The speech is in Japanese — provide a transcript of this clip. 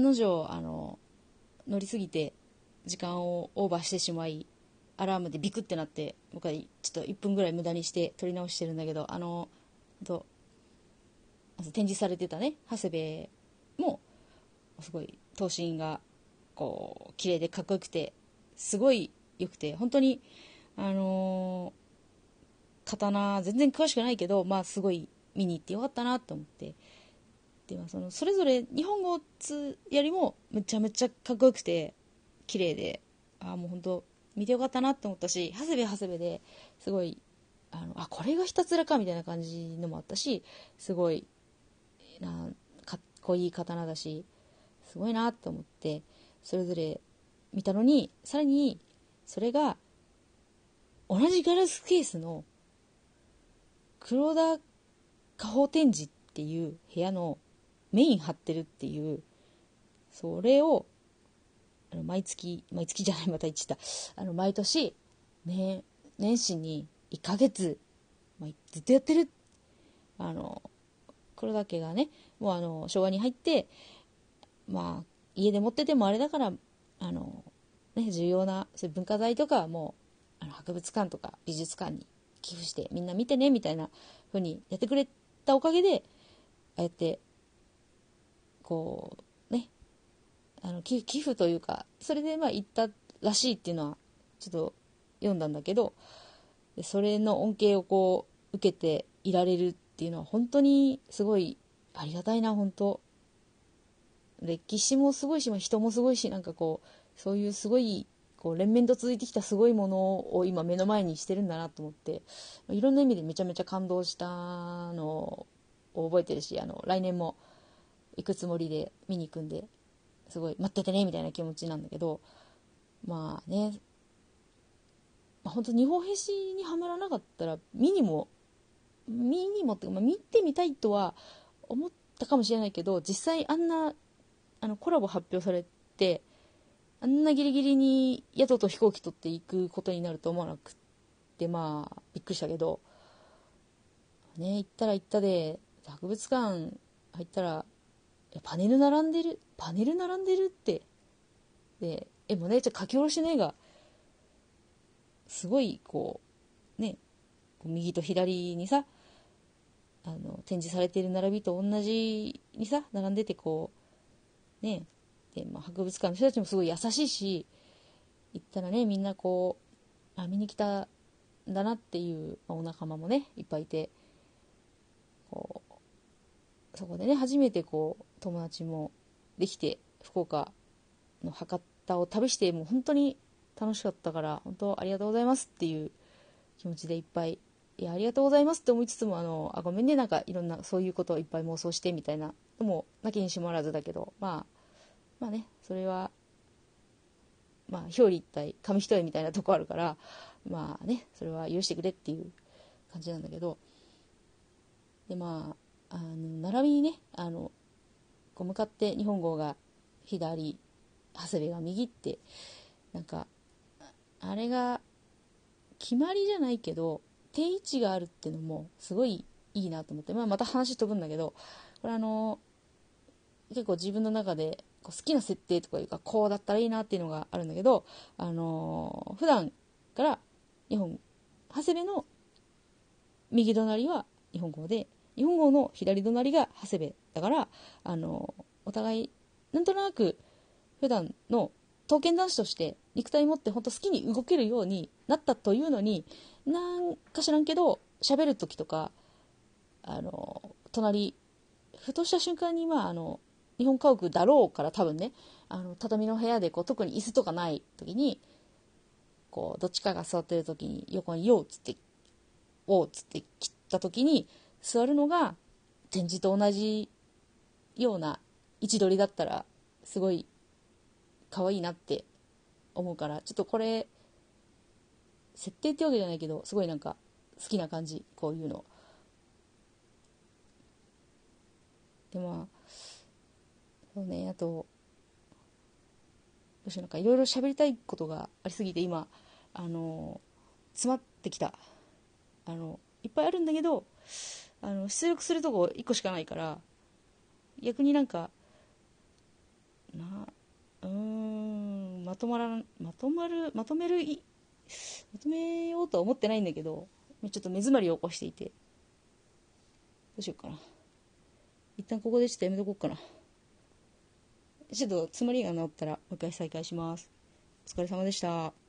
案の定あの乗りすぎて時間をオーバーしてしまいアラームでビクってなって僕はちょっと1分ぐらい無駄にして撮り直してるんだけどあのと展示されてたね長谷部も。すごい頭身がこう綺麗でかっこよくてすごい良くて本当にあのー、刀全然詳しくないけどまあすごい見に行ってよかったなと思って。ではそのそれぞれ日本語つよりもめちゃめちゃかっこよくて綺麗でああもう本当見てよかったなって思ったし長谷部長谷部ですごいあのあこれがひたすらかみたいな感じのもあったしすごいなかっこいい刀だしすごいなと思ってそれぞれ見たのにさらにそれが同じガラスケースの黒田加宝展示っていう部屋のメイン張ってるっていうそれをあの毎月毎月じゃないまた言っちゃった。あの毎年、ね、年始に1ヶ月、まあ、ずっとやってる。あの黒田家がねもうあの昭和に入ってまあ家で持っててもあれだからあの、ね、重要なそういう文化財とかはもうあの博物館とか美術館に寄付してみんな見てねみたいな風にやってくれたおかげでああやってこうねあの寄付というかそれでまあ行ったらしいっていうのはちょっと読んだんだけどそれの恩恵をこう受けていられるっていうのは本当にすごいありがたいな本当。歴史もすごいし人もすごいしなんかこうそういうすごいこう連綿と続いてきたすごいものを今目の前にしてるんだなと思っていろんな意味でめちゃめちゃ感動したのを覚えてるしあの来年も行くつもりで見に行くんですごい待っててねみたいな気持ちなんだけどまあね、まあ、本当日本兵士にはまらなかったら見にも見にもってまあ、見てみたいとは思ったかもしれないけど実際あんなあのコラボ発表されてあんなギリギリに宿と飛行機取っていくことになると思わなくてまあびっくりしたけどね行ったら行ったで博物館入ったらパネル並んでるパネル並んでるって。で絵もねちょ書き下ろしの絵が。すごいこうね右と左にさあの展示されている並びと同じにさ並んでてこうね。で、まあ、博物館の人たちもすごい優しいし行ったらねみんなこうあ見に来たんだなっていう、まあ、お仲間もねいっぱいいてこうそこでね初めてこう友達もできて福岡の博多を旅してもう本当に楽しかったから本当ありがとうございますっていう気持ちでいっぱいいやありがとうございますって思いつつもあのあごめんねなんかいろんなそういうことをいっぱい妄想してみたいなのもなきにしもあらずだけどまあまあねそれはまあ表裏一体紙一重みたいなとこあるからまあねそれは許してくれっていう感じなんだけどでまああの並びにねあのこう向かって日本語が左長谷部が右ってなんかあれが決まりじゃないけど定位置があるっていうのもすごいいいなと思って、まあ、また話飛ぶんだけどこれあの結構自分の中でこう好きな設定とかいうかこうだったらいいなっていうのがあるんだけどあの普段から日本長谷部の右隣は日本語で日本語の左隣が長谷部。だからあのお互いなんとなく普段の刀剣男子として肉体持って本当好きに動けるようになったというのになんか知らんけど喋る時とかあの隣ふとした瞬間にまああの日本家屋だろうから多分ねあの畳の部屋でこう特に椅子とかない時にこうどっちかが座ってる時に横に「よう」っつって「おう」っつって切った時に座るのが展示と同じような位置取りだったらすごい可愛いなって思うからちょっとこれ設定ってわけじゃないけどすごいなんか好きな感じこういうの。でまあそうねあとどうしようなんかいろいろ喋りたいことがありすぎて今あの詰まってきた。あのいっぱいあるんだけどあの出力するとこ1個しかないから逆になんかなうーんまとまらんまとまるまとめるいまとめようとは思ってないんだけどちょっと目詰まりを起こしていて。どうしようかな。一旦ここでちょっとやめとこうかな。ちょっと詰まりが治ったらもう一回再開します。お疲れ様でした。